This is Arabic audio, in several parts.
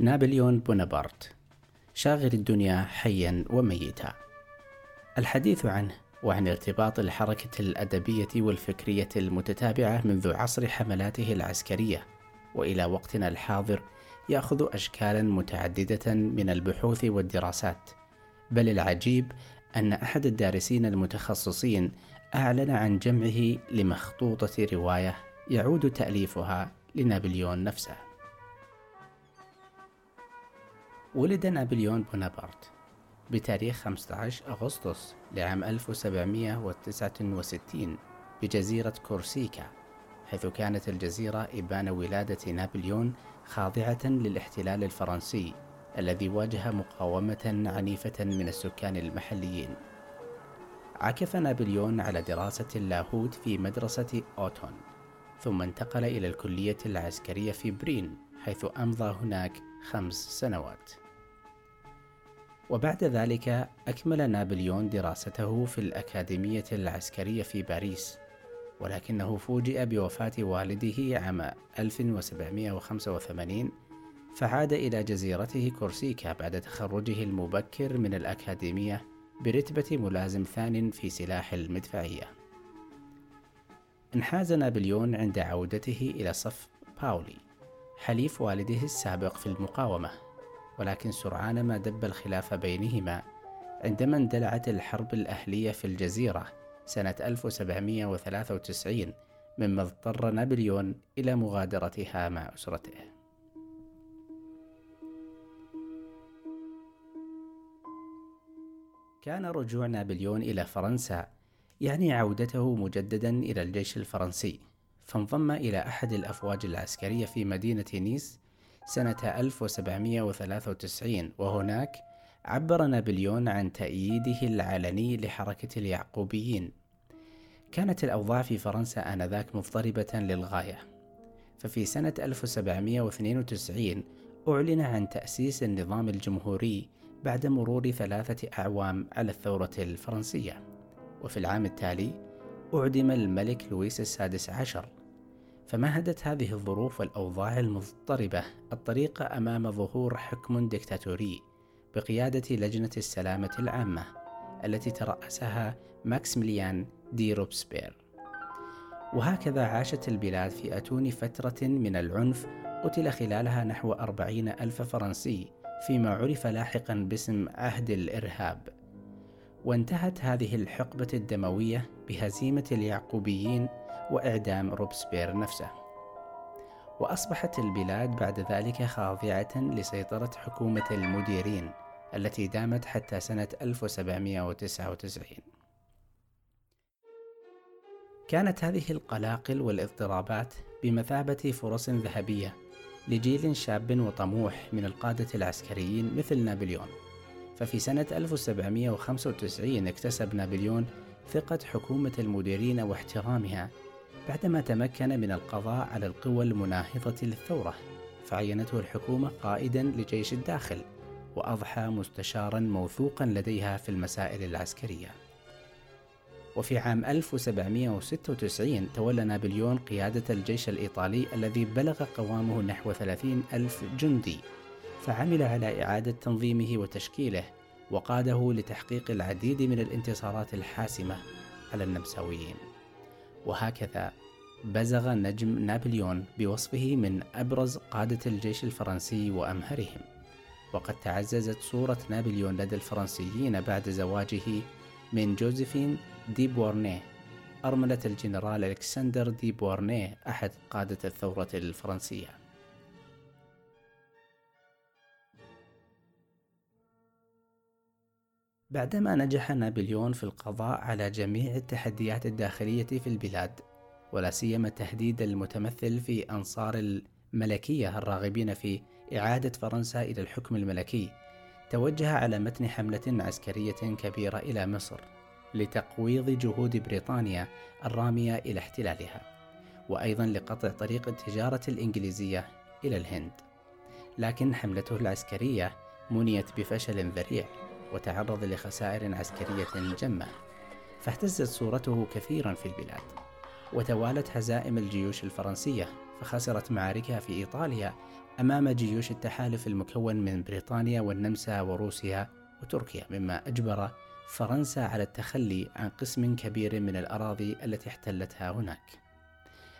نابليون بونابرت شاغل الدنيا حيا وميتا الحديث عنه وعن ارتباط الحركة الأدبية والفكرية المتتابعة منذ عصر حملاته العسكرية وإلى وقتنا الحاضر يأخذ أشكالا متعددة من البحوث والدراسات بل العجيب أن أحد الدارسين المتخصصين أعلن عن جمعه لمخطوطة رواية يعود تأليفها لنابليون نفسه. ولد نابليون بونابرت بتاريخ 15 أغسطس لعام 1769 بجزيرة كورسيكا حيث كانت الجزيرة إبان ولادة نابليون خاضعة للاحتلال الفرنسي الذي واجه مقاومة عنيفة من السكان المحليين. عكف نابليون على دراسة اللاهوت في مدرسة أوتون، ثم انتقل إلى الكلية العسكرية في برين، حيث أمضى هناك خمس سنوات. وبعد ذلك أكمل نابليون دراسته في الأكاديمية العسكرية في باريس، ولكنه فوجئ بوفاة والده عام 1785 فعاد إلى جزيرته كورسيكا بعد تخرجه المبكر من الأكاديمية برتبة ملازم ثان في سلاح المدفعية. انحاز نابليون عند عودته إلى صف باولي حليف والده السابق في المقاومة، ولكن سرعان ما دب الخلاف بينهما عندما اندلعت الحرب الأهلية في الجزيرة سنة 1793 مما اضطر نابليون إلى مغادرتها مع أسرته. كان رجوع نابليون إلى فرنسا يعني عودته مجددا إلى الجيش الفرنسي فانضم إلى أحد الأفواج العسكرية في مدينة نيس سنة 1793 وهناك عبر نابليون عن تأييده العلني لحركة اليعقوبيين. كانت الأوضاع في فرنسا آنذاك مضطربة للغاية. ففي سنة 1792 أعلن عن تأسيس النظام الجمهوري بعد مرور ثلاثة أعوام على الثورة الفرنسية. وفي العام التالي أعدم الملك لويس السادس عشر فمهدت هذه الظروف والأوضاع المضطربة الطريق أمام ظهور حكم ديكتاتوري بقيادة لجنة السلامة العامة التي ترأسها ماكسميليان دي روبسبير. وهكذا عاشت البلاد في أتون فترة من العنف قتل خلالها نحو أربعين ألف فرنسي فيما عرف لاحقا باسم عهد الإرهاب. وانتهت هذه الحقبة الدموية بهزيمة اليعقوبيين وإعدام روبسبير نفسه. وأصبحت البلاد بعد ذلك خاضعة لسيطرة حكومة المديرين التي دامت حتى سنة 1799 كانت هذه القلاقل والاضطرابات بمثابة فرص ذهبية لجيل شاب وطموح من القادة العسكريين مثل نابليون. ففي سنة 1795 اكتسب نابليون ثقة حكومة المديرين واحترامها بعدما تمكن من القضاء على القوى المناهضة للثورة فعينته الحكومة قائدا لجيش الداخل وأضحى مستشارا موثوقا لديها في المسائل العسكرية. وفي عام 1796 تولى نابليون قيادة الجيش الإيطالي الذي بلغ قوامه نحو 30 ألف جندي فعمل على إعادة تنظيمه وتشكيله وقاده لتحقيق العديد من الانتصارات الحاسمة على النمساويين. وهكذا بزغ نجم نابليون بوصفه من أبرز قادة الجيش الفرنسي وأمهرهم. وقد تعززت صورة نابليون لدى الفرنسيين بعد زواجه من جوزيفين دي بورنيه أرملة الجنرال ألكسندر دي بورنيه أحد قادة الثورة الفرنسية. بعدما نجح نابليون في القضاء على جميع التحديات الداخلية في البلاد ولا سيما التهديد المتمثل في أنصار الملكية الراغبين في إعادة فرنسا إلى الحكم الملكي توجه على متن حملة عسكرية كبيرة إلى مصر لتقويض جهود بريطانيا الرامية إلى احتلالها وأيضا لقطع طريق التجارة الإنجليزية إلى الهند. لكن حملته العسكرية منيت بفشل ذريع. وتعرض لخسائر عسكرية جمة فاهتزت صورته كثيرا في البلاد وتوالت هزائم الجيوش الفرنسية فخسرت معاركها في إيطاليا أمام جيوش التحالف المكون من بريطانيا والنمسا وروسيا وتركيا مما أجبر فرنسا على التخلي عن قسم كبير من الأراضي التي احتلتها هناك.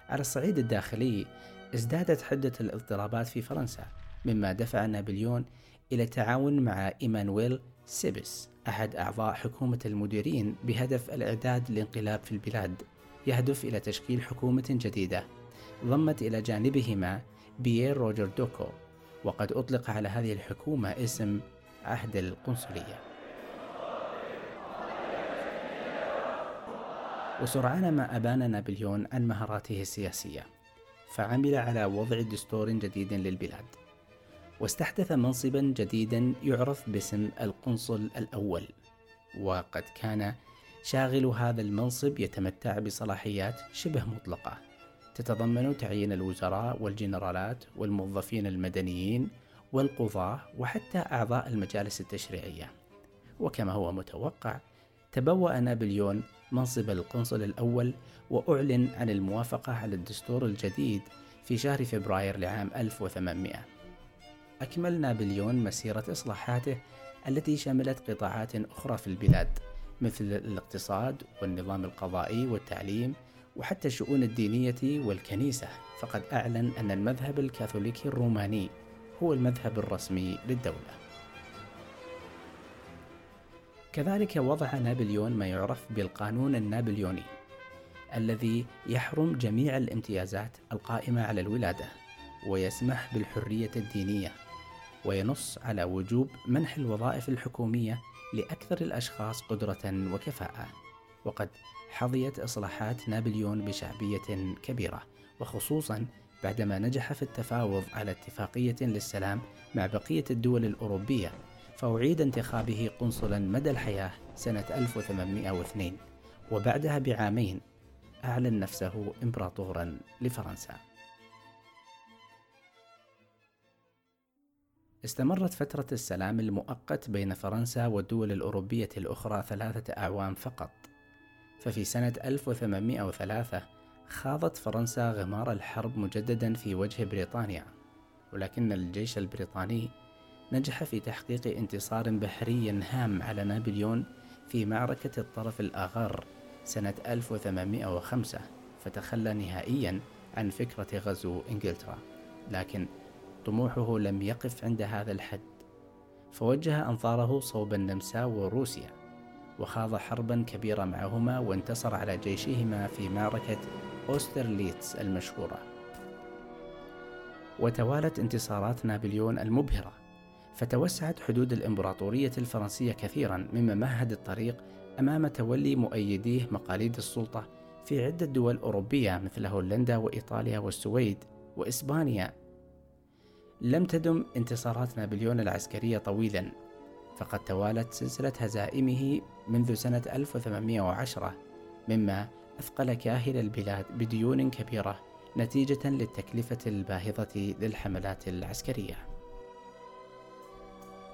على الصعيد الداخلي ازدادت حدة الاضطرابات في فرنسا مما دفع نابليون إلى التعاون مع إيمانويل سيبس أحد أعضاء حكومة المديرين بهدف الإعداد لانقلاب في البلاد. يهدف إلى تشكيل حكومة جديدة. ضمت إلى جانبهما بيير روجر دوكو وقد أطلق على هذه الحكومة اسم عهد القنصلية. وسرعان ما أبان نابليون عن مهاراته السياسية فعمل على وضع دستور جديد للبلاد. واستحدث منصبا جديدا يعرف باسم القنصل الأول وقد كان شاغل هذا المنصب يتمتع بصلاحيات شبه مطلقة تتضمن تعيين الوزراء والجنرالات والموظفين المدنيين والقضاة وحتى أعضاء المجالس التشريعية. وكما هو متوقع تبوأ نابليون منصب القنصل الأول وأعلن عن الموافقة على الدستور الجديد في شهر فبراير لعام 1800 أكمل نابليون مسيرة إصلاحاته التي شملت قطاعات أخرى في البلاد مثل الاقتصاد والنظام القضائي والتعليم وحتى الشؤون الدينية والكنيسة. فقد أعلن أن المذهب الكاثوليكي الروماني هو المذهب الرسمي للدولة. كذلك وضع نابليون ما يعرف بالقانون النابليوني الذي يحرم جميع الامتيازات القائمة على الولادة ويسمح بالحرية الدينية. وينص على وجوب منح الوظائف الحكومية لأكثر الأشخاص قدرة وكفاءة. وقد حظيت إصلاحات نابليون بشعبية كبيرة وخصوصا بعدما نجح في التفاوض على اتفاقية للسلام مع بقية الدول الأوروبية فأعيد انتخابه قنصلا مدى الحياة سنة 1802 وبعدها بعامين أعلن نفسه إمبراطورا لفرنسا. استمرت فترة السلام المؤقت بين فرنسا والدول الأوروبية الأخرى ثلاثة أعوام فقط. ففي سنة 1803 خاضت فرنسا غمار الحرب مجددا في وجه بريطانيا ولكن الجيش البريطاني نجح في تحقيق انتصار بحري هام على نابليون في معركة الطرف الآغر سنة 1805 فتخلى نهائيا عن فكرة غزو إنجلترا. لكن طموحه لم يقف عند هذا الحد فوجه أنظاره صوب النمسا وروسيا وخاض حربا كبيرة معهما وانتصر على جيشهما في معركة أوسترليتس المشهورة. وتوالت انتصارات نابليون المبهرة فتوسعت حدود الإمبراطورية الفرنسية كثيرا مما مهد الطريق أمام تولي مؤيديه مقاليد السلطة في عدة دول أوروبية مثل هولندا وإيطاليا والسويد وإسبانيا. لم تدم انتصارات نابليون العسكرية طويلا فقد توالت سلسلة هزائمه منذ سنة 1810 مما أثقل كاهل البلاد بديون كبيرة نتيجة للتكلفة الباهظة للحملات العسكرية.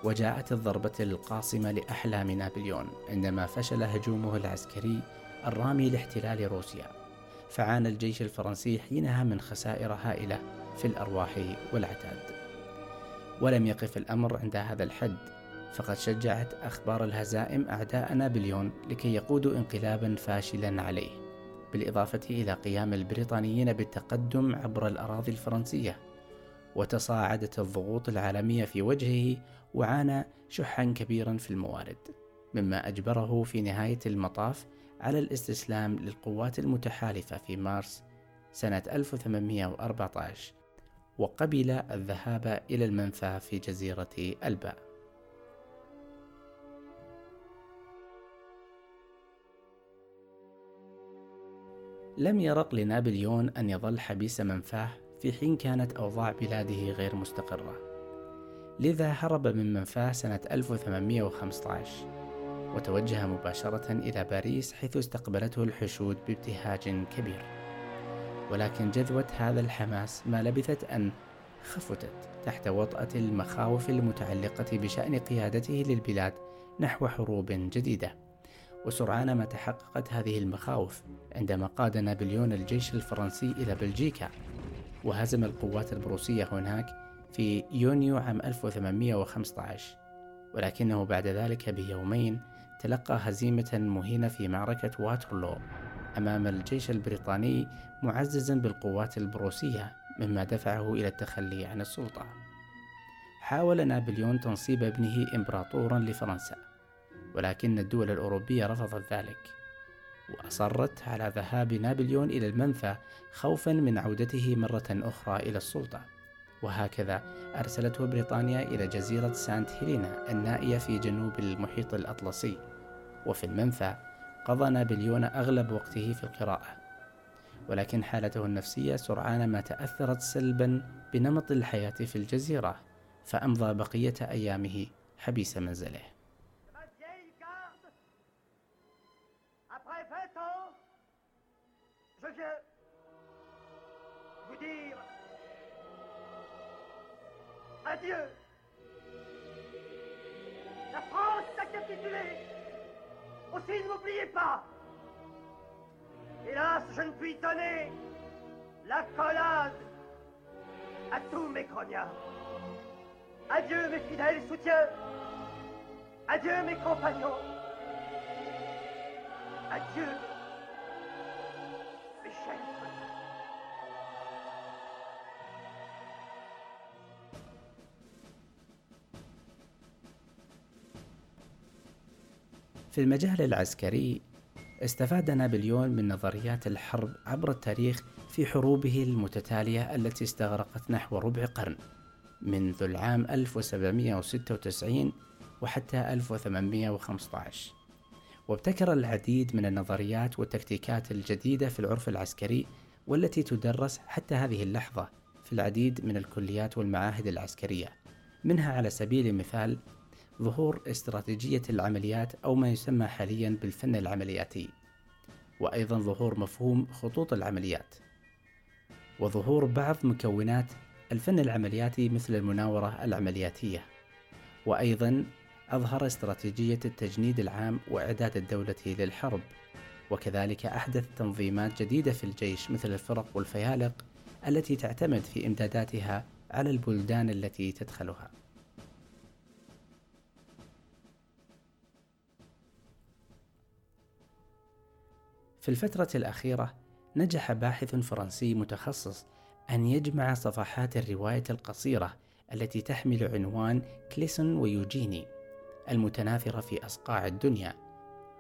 وجاءت الضربة القاصمة لأحلام نابليون عندما فشل هجومه العسكري الرامي لاحتلال روسيا، فعانى الجيش الفرنسي حينها من خسائر هائلة في الأرواح والعتاد. ولم يقف الأمر عند هذا الحد، فقد شجعت أخبار الهزائم أعداء نابليون لكي يقودوا انقلابا فاشلا عليه بالإضافة إلى قيام البريطانيين بالتقدم عبر الأراضي الفرنسية وتصاعدت الضغوط العالمية في وجهه وعانى شحا كبيرا في الموارد مما أجبره في نهاية المطاف على الاستسلام للقوات المتحالفة في مارس سنة 1814 وقبل الذهاب إلى المنفى في جزيرة ألبا. لم يرق لنابليون أن يظل حبيس منفاه في حين كانت أوضاع بلاده غير مستقرة لذا هرب من منفاه سنة 1815 وتوجه مباشرة إلى باريس حيث استقبلته الحشود بابتهاج كبير. ولكن جذوة هذا الحماس ما لبثت أن خفتت تحت وطأة المخاوف المتعلقة بشأن قيادته للبلاد نحو حروب جديدة. وسرعان ما تحققت هذه المخاوف عندما قاد نابليون الجيش الفرنسي إلى بلجيكا. وهزم القوات البروسية هناك في يونيو عام 1815 ولكنه بعد ذلك بيومين تلقى هزيمة مهينة في معركة واترلو. أمام الجيش البريطاني معززا بالقوات البروسية مما دفعه إلى التخلي عن السلطة. حاول نابليون تنصيب ابنه إمبراطورا لفرنسا ولكن الدول الأوروبية رفضت ذلك وأصرت على ذهاب نابليون إلى المنفى خوفا من عودته مرة أخرى إلى السلطة. وهكذا أرسلته بريطانيا إلى جزيرة سانت هيلينا النائية في جنوب المحيط الأطلسي. وفي المنفى قضى نابليون أغلب وقته في القراءة. ولكن حالته النفسية سرعان ما تأثرت سلبا بنمط الحياة في الجزيرة فأمضى بقية أيامه حبيس منزله. Adieu! La France a capitulé Aussi ne m'oubliez pas Hélas, je ne puis donner la collade à tous mes grognards. Adieu mes fidèles soutiens. Adieu mes compagnons. Adieu في المجال العسكري استفاد نابليون من نظريات الحرب عبر التاريخ في حروبه المتتالية التي استغرقت نحو ربع قرن منذ العام 1796 وحتى 1815 وابتكر العديد من النظريات والتكتيكات الجديدة في العرف العسكري والتي تدرس حتى هذه اللحظة في العديد من الكليات والمعاهد العسكرية منها على سبيل المثال ظهور استراتيجية العمليات أو ما يسمى حاليا بالفن العملياتي وأيضا ظهور مفهوم خطوط العمليات وظهور بعض مكونات الفن العملياتي مثل المناورة العملياتية وأيضا أظهر استراتيجية التجنيد العام وإعداد الدولة للحرب وكذلك أحدث تنظيمات جديدة في الجيش مثل الفرق والفيالق التي تعتمد في إمداداتها على البلدان التي تدخلها. في الفترة الأخيرة نجح باحث فرنسي متخصص أن يجمع صفحات الرواية القصيرة التي تحمل عنوان كليسون ويوجيني المتناثرة في أصقاع الدنيا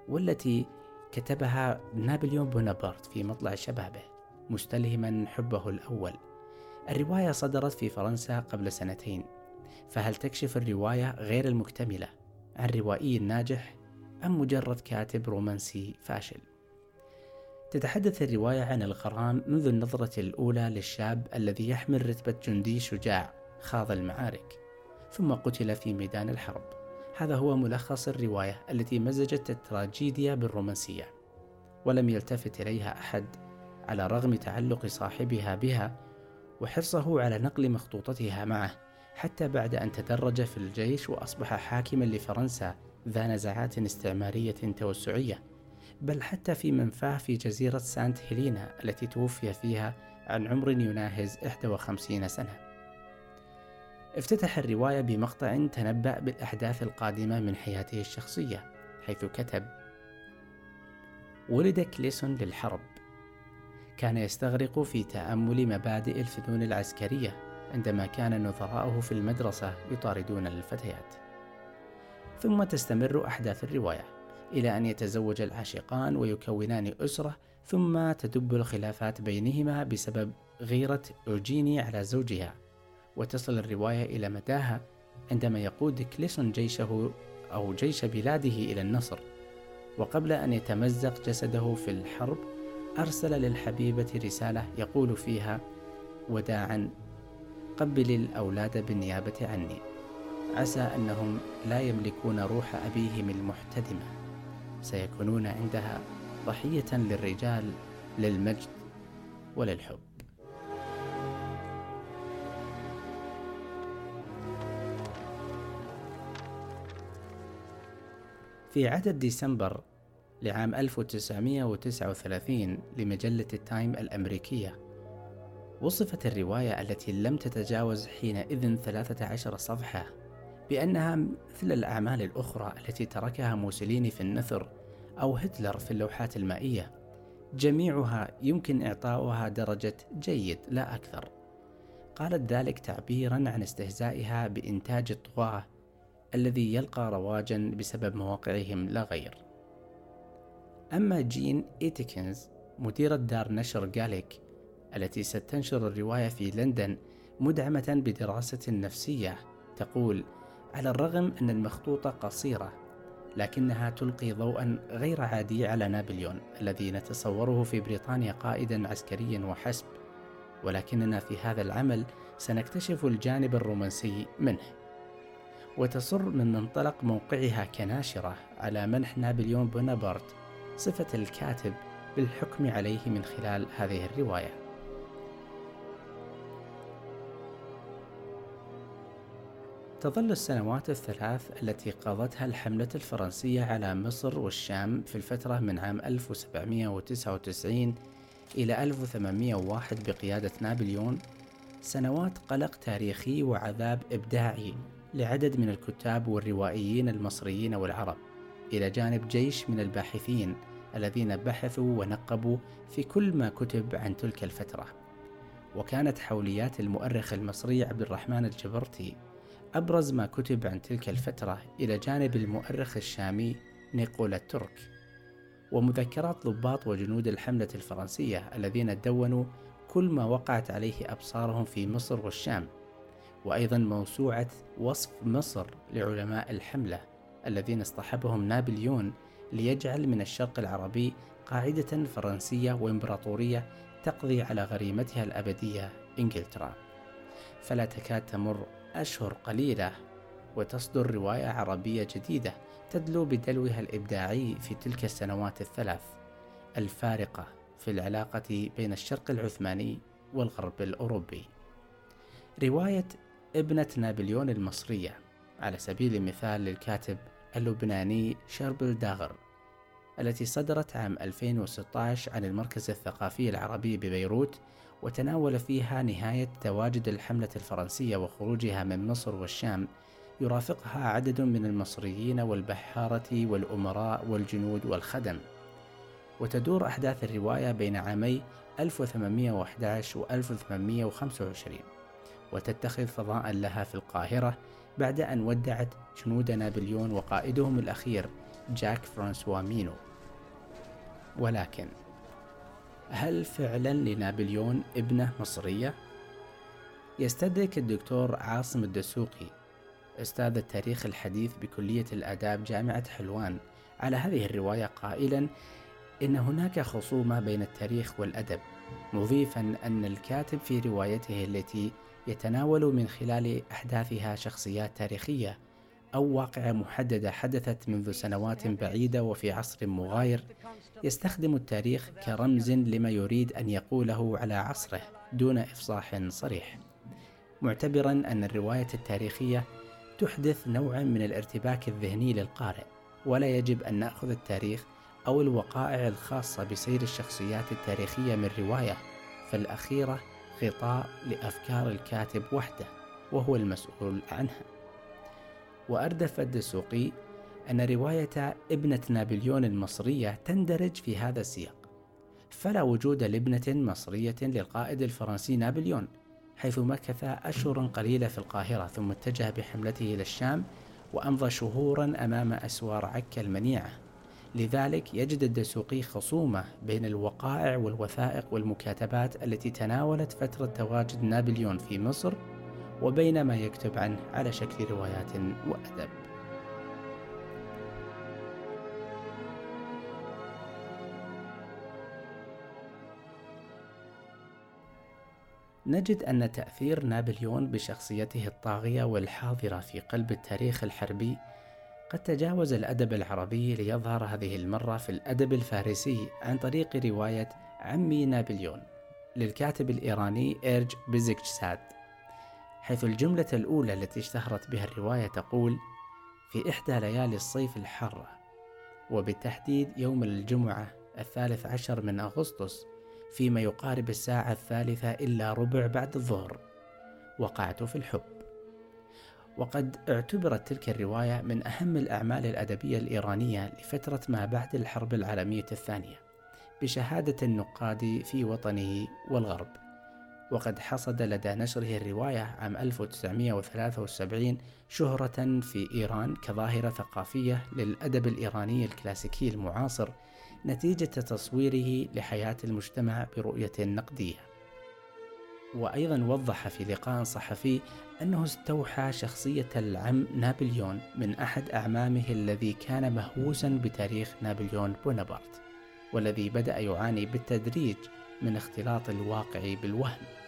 والتي كتبها نابليون بونابرت في مطلع شبابه مستلهما حبه الأول الرواية صدرت في فرنسا قبل سنتين فهل تكشف الرواية غير المكتملة عن روائي ناجح أم مجرد كاتب رومانسي فاشل؟ تتحدث الرواية عن الغرام منذ النظرة الأولى للشاب الذي يحمل رتبة جندي شجاع خاض المعارك ثم قتل في ميدان الحرب. هذا هو ملخص الرواية التي مزجت التراجيديا بالرومانسية ولم يلتفت إليها أحد على رغم تعلق صاحبها بها وحرصه على نقل مخطوطتها معه حتى بعد أن تدرج في الجيش وأصبح حاكما لفرنسا ذا نزعات استعمارية توسعية. بل حتى في منفاه في جزيرة سانت هيلينا التي توفي فيها عن عمر يناهز 51 سنة. افتتح الرواية بمقطع تنبأ بالأحداث القادمة من حياته الشخصية حيث كتب: ولد كليسون للحرب. كان يستغرق في تأمل مبادئ الفنون العسكرية عندما كان نظراؤه في المدرسة يطاردون الفتيات. ثم تستمر أحداث الرواية إلى أن يتزوج العاشقان ويكونان أسرة ثم تدب الخلافات بينهما بسبب غيرة أوجيني على زوجها. وتصل الرواية إلى مداها عندما يقود كليسون جيشه أو جيش بلاده إلى النصر. وقبل أن يتمزق جسده في الحرب أرسل للحبيبة رسالة يقول فيها وداعا قبل الأولاد بالنيابة عني. عسى أنهم لا يملكون روح أبيهم المحتدمة. سيكونون عندها ضحية للرجال للمجد وللحب. في عدد ديسمبر لعام 1939 لمجلة التايم الأمريكية وصفت الرواية التي لم تتجاوز حينئذ 13 صفحة. بأنها مثل الأعمال الأخرى التي تركها موسوليني في النثر أو هتلر في اللوحات المائية. جميعها يمكن إعطاؤها درجة جيد لا أكثر. قالت ذلك تعبيرا عن استهزائها بإنتاج الطغاة الذي يلقى رواجا بسبب مواقعهم لا غير. أما جين إيتيكنز مديرة دار نشر جاليك التي ستنشر الرواية في لندن مدعمة بدراسة نفسية تقول على الرغم أن المخطوطة قصيرة لكنها تلقي ضوءا غير عادي على نابليون الذي نتصوره في بريطانيا قائدا عسكريا وحسب. ولكننا في هذا العمل سنكتشف الجانب الرومانسي منه. وتصر من منطلق موقعها كناشرة على منح نابليون بونابرت صفة الكاتب بالحكم عليه من خلال هذه الرواية. تظل السنوات الثلاث التي قضتها الحملة الفرنسية على مصر والشام في الفترة من عام 1799 إلى 1801 بقيادة نابليون سنوات قلق تاريخي وعذاب إبداعي لعدد من الكتاب والروائيين المصريين والعرب إلى جانب جيش من الباحثين الذين بحثوا ونقبوا في كل ما كتب عن تلك الفترة. وكانت حوليات المؤرخ المصري عبد الرحمن الجبرتي أبرز ما كتب عن تلك الفترة إلى جانب المؤرخ الشامي نيقولا ترك ومذكرات ضباط وجنود الحملة الفرنسية الذين دونوا كل ما وقعت عليه أبصارهم في مصر والشام وأيضا موسوعة وصف مصر لعلماء الحملة الذين اصطحبهم نابليون ليجعل من الشرق العربي قاعدة فرنسية وإمبراطورية تقضي على غريمتها الأبدية إنجلترا. فلا تكاد تمر أشهر قليلة وتصدر رواية عربية جديدة تدلو بدلوها الإبداعي في تلك السنوات الثلاث الفارقة في العلاقة بين الشرق العثماني والغرب الأوروبي. رواية ابنة نابليون المصرية على سبيل المثال للكاتب اللبناني شربل داغر التي صدرت عام 2016 عن المركز الثقافي العربي ببيروت وتناول فيها نهاية تواجد الحملة الفرنسية وخروجها من مصر والشام يرافقها عدد من المصريين والبحارة والأمراء والجنود والخدم. وتدور أحداث الرواية بين عامي 1811 و 1825 وتتخذ فضاء لها في القاهرة بعد أن ودعت جنود نابليون وقائدهم الأخير جاك فرانسوا مينو. ولكن هل فعلا لنابليون ابنة مصرية؟ يستدرك الدكتور عاصم الدسوقي أستاذ التاريخ الحديث بكلية الآداب جامعة حلوان على هذه الرواية قائلا إن هناك خصومة بين التاريخ والأدب مضيفا أن الكاتب في روايته التي يتناول من خلال أحداثها شخصيات تاريخية أو واقعة محددة حدثت منذ سنوات بعيدة وفي عصر مغاير يستخدم التاريخ كرمز لما يريد أن يقوله على عصره دون إفصاح صريح. معتبرا أن الرواية التاريخية تحدث نوعا من الارتباك الذهني للقارئ ولا يجب أن نأخذ التاريخ أو الوقائع الخاصة بسير الشخصيات التاريخية من رواية فالأخيرة غطاء لأفكار الكاتب وحده وهو المسؤول عنها. وأردف الدسوقي أن رواية ابنة نابليون المصرية تندرج في هذا السياق. فلا وجود لابنة مصرية للقائد الفرنسي نابليون حيث مكث أشهر قليلة في القاهرة ثم اتجه بحملته إلى الشام وأمضى شهورا أمام أسوار عكا المنيعة. لذلك يجد الدسوقي خصومة بين الوقائع والوثائق والمكاتبات التي تناولت فترة تواجد نابليون في مصر وبين ما يكتب عنه على شكل روايات وأدب. نجد أن تأثير نابليون بشخصيته الطاغية والحاضرة في قلب التاريخ الحربي قد تجاوز الأدب العربي ليظهر هذه المرة في الأدب الفارسي عن طريق رواية عمي نابليون للكاتب الإيراني إيرج بيزكشساد حيث الجملة الأولى التي اشتهرت بها الرواية تقول في إحدى ليالي الصيف الحارة وبالتحديد يوم الجمعة الثالث عشر من أغسطس فيما يقارب الساعة الثالثة إلا ربع بعد الظهر وقعت في الحب. وقد اعتبرت تلك الرواية من أهم الأعمال الأدبية الإيرانية لفترة ما بعد الحرب العالمية الثانية بشهادة النقاد في وطنه والغرب. وقد حصد لدى نشره الرواية عام 1973 شهرة في إيران كظاهرة ثقافية للأدب الإيراني الكلاسيكي المعاصر نتيجة تصويره لحياة المجتمع برؤية نقدية. وأيضا وضح في لقاء صحفي أنه استوحى شخصية العم نابليون من أحد أعمامه الذي كان مهووسا بتاريخ نابليون بونابرت والذي بدأ يعاني بالتدريج من اختلاط الواقع بالوهم.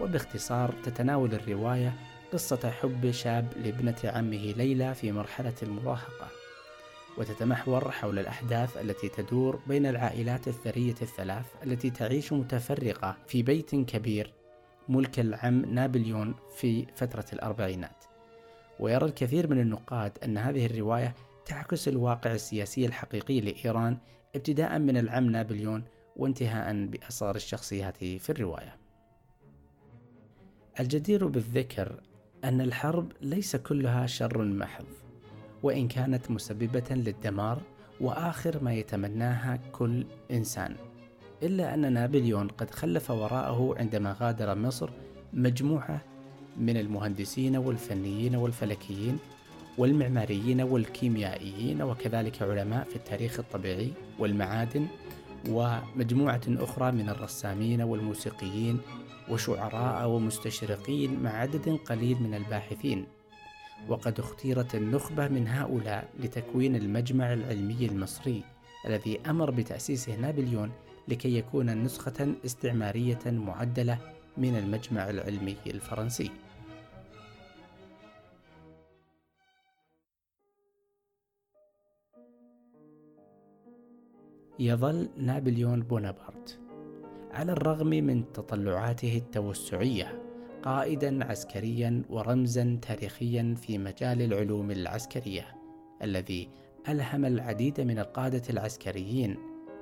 وباختصار تتناول الرواية قصة حب شاب لابنة عمه ليلى في مرحلة المراهقة وتتمحور حول الأحداث التي تدور بين العائلات الثرية الثلاث التي تعيش متفرقة في بيت كبير ملك العم نابليون في فترة الأربعينات. ويرى الكثير من النقاد أن هذه الرواية تعكس الواقع السياسي الحقيقي لإيران ابتداء من العم نابليون وانتهاء بأصغر الشخصيات في الرواية. الجدير بالذكر أن الحرب ليس كلها شر محض وإن كانت مسببة للدمار وآخر ما يتمناها كل إنسان. إلا أن نابليون قد خلف وراءه عندما غادر مصر مجموعة من المهندسين والفنيين والفلكيين والمعماريين والكيميائيين وكذلك علماء في التاريخ الطبيعي والمعادن ومجموعة أخرى من الرسامين والموسيقيين وشعراء ومستشرقين مع عدد قليل من الباحثين وقد اختيرت النخبة من هؤلاء لتكوين المجمع العلمي المصري الذي أمر بتأسيسه نابليون لكي يكون نسخة استعمارية معدلة من المجمع العلمي الفرنسي. يظل نابليون بونابرت على الرغم من تطلعاته التوسعية قائدا عسكريا ورمزا تاريخيا في مجال العلوم العسكرية الذي ألهم العديد من القادة العسكريين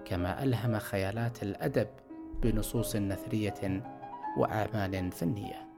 كما ألهم خيالات الأدب بنصوص نثرية وأعمال فنية.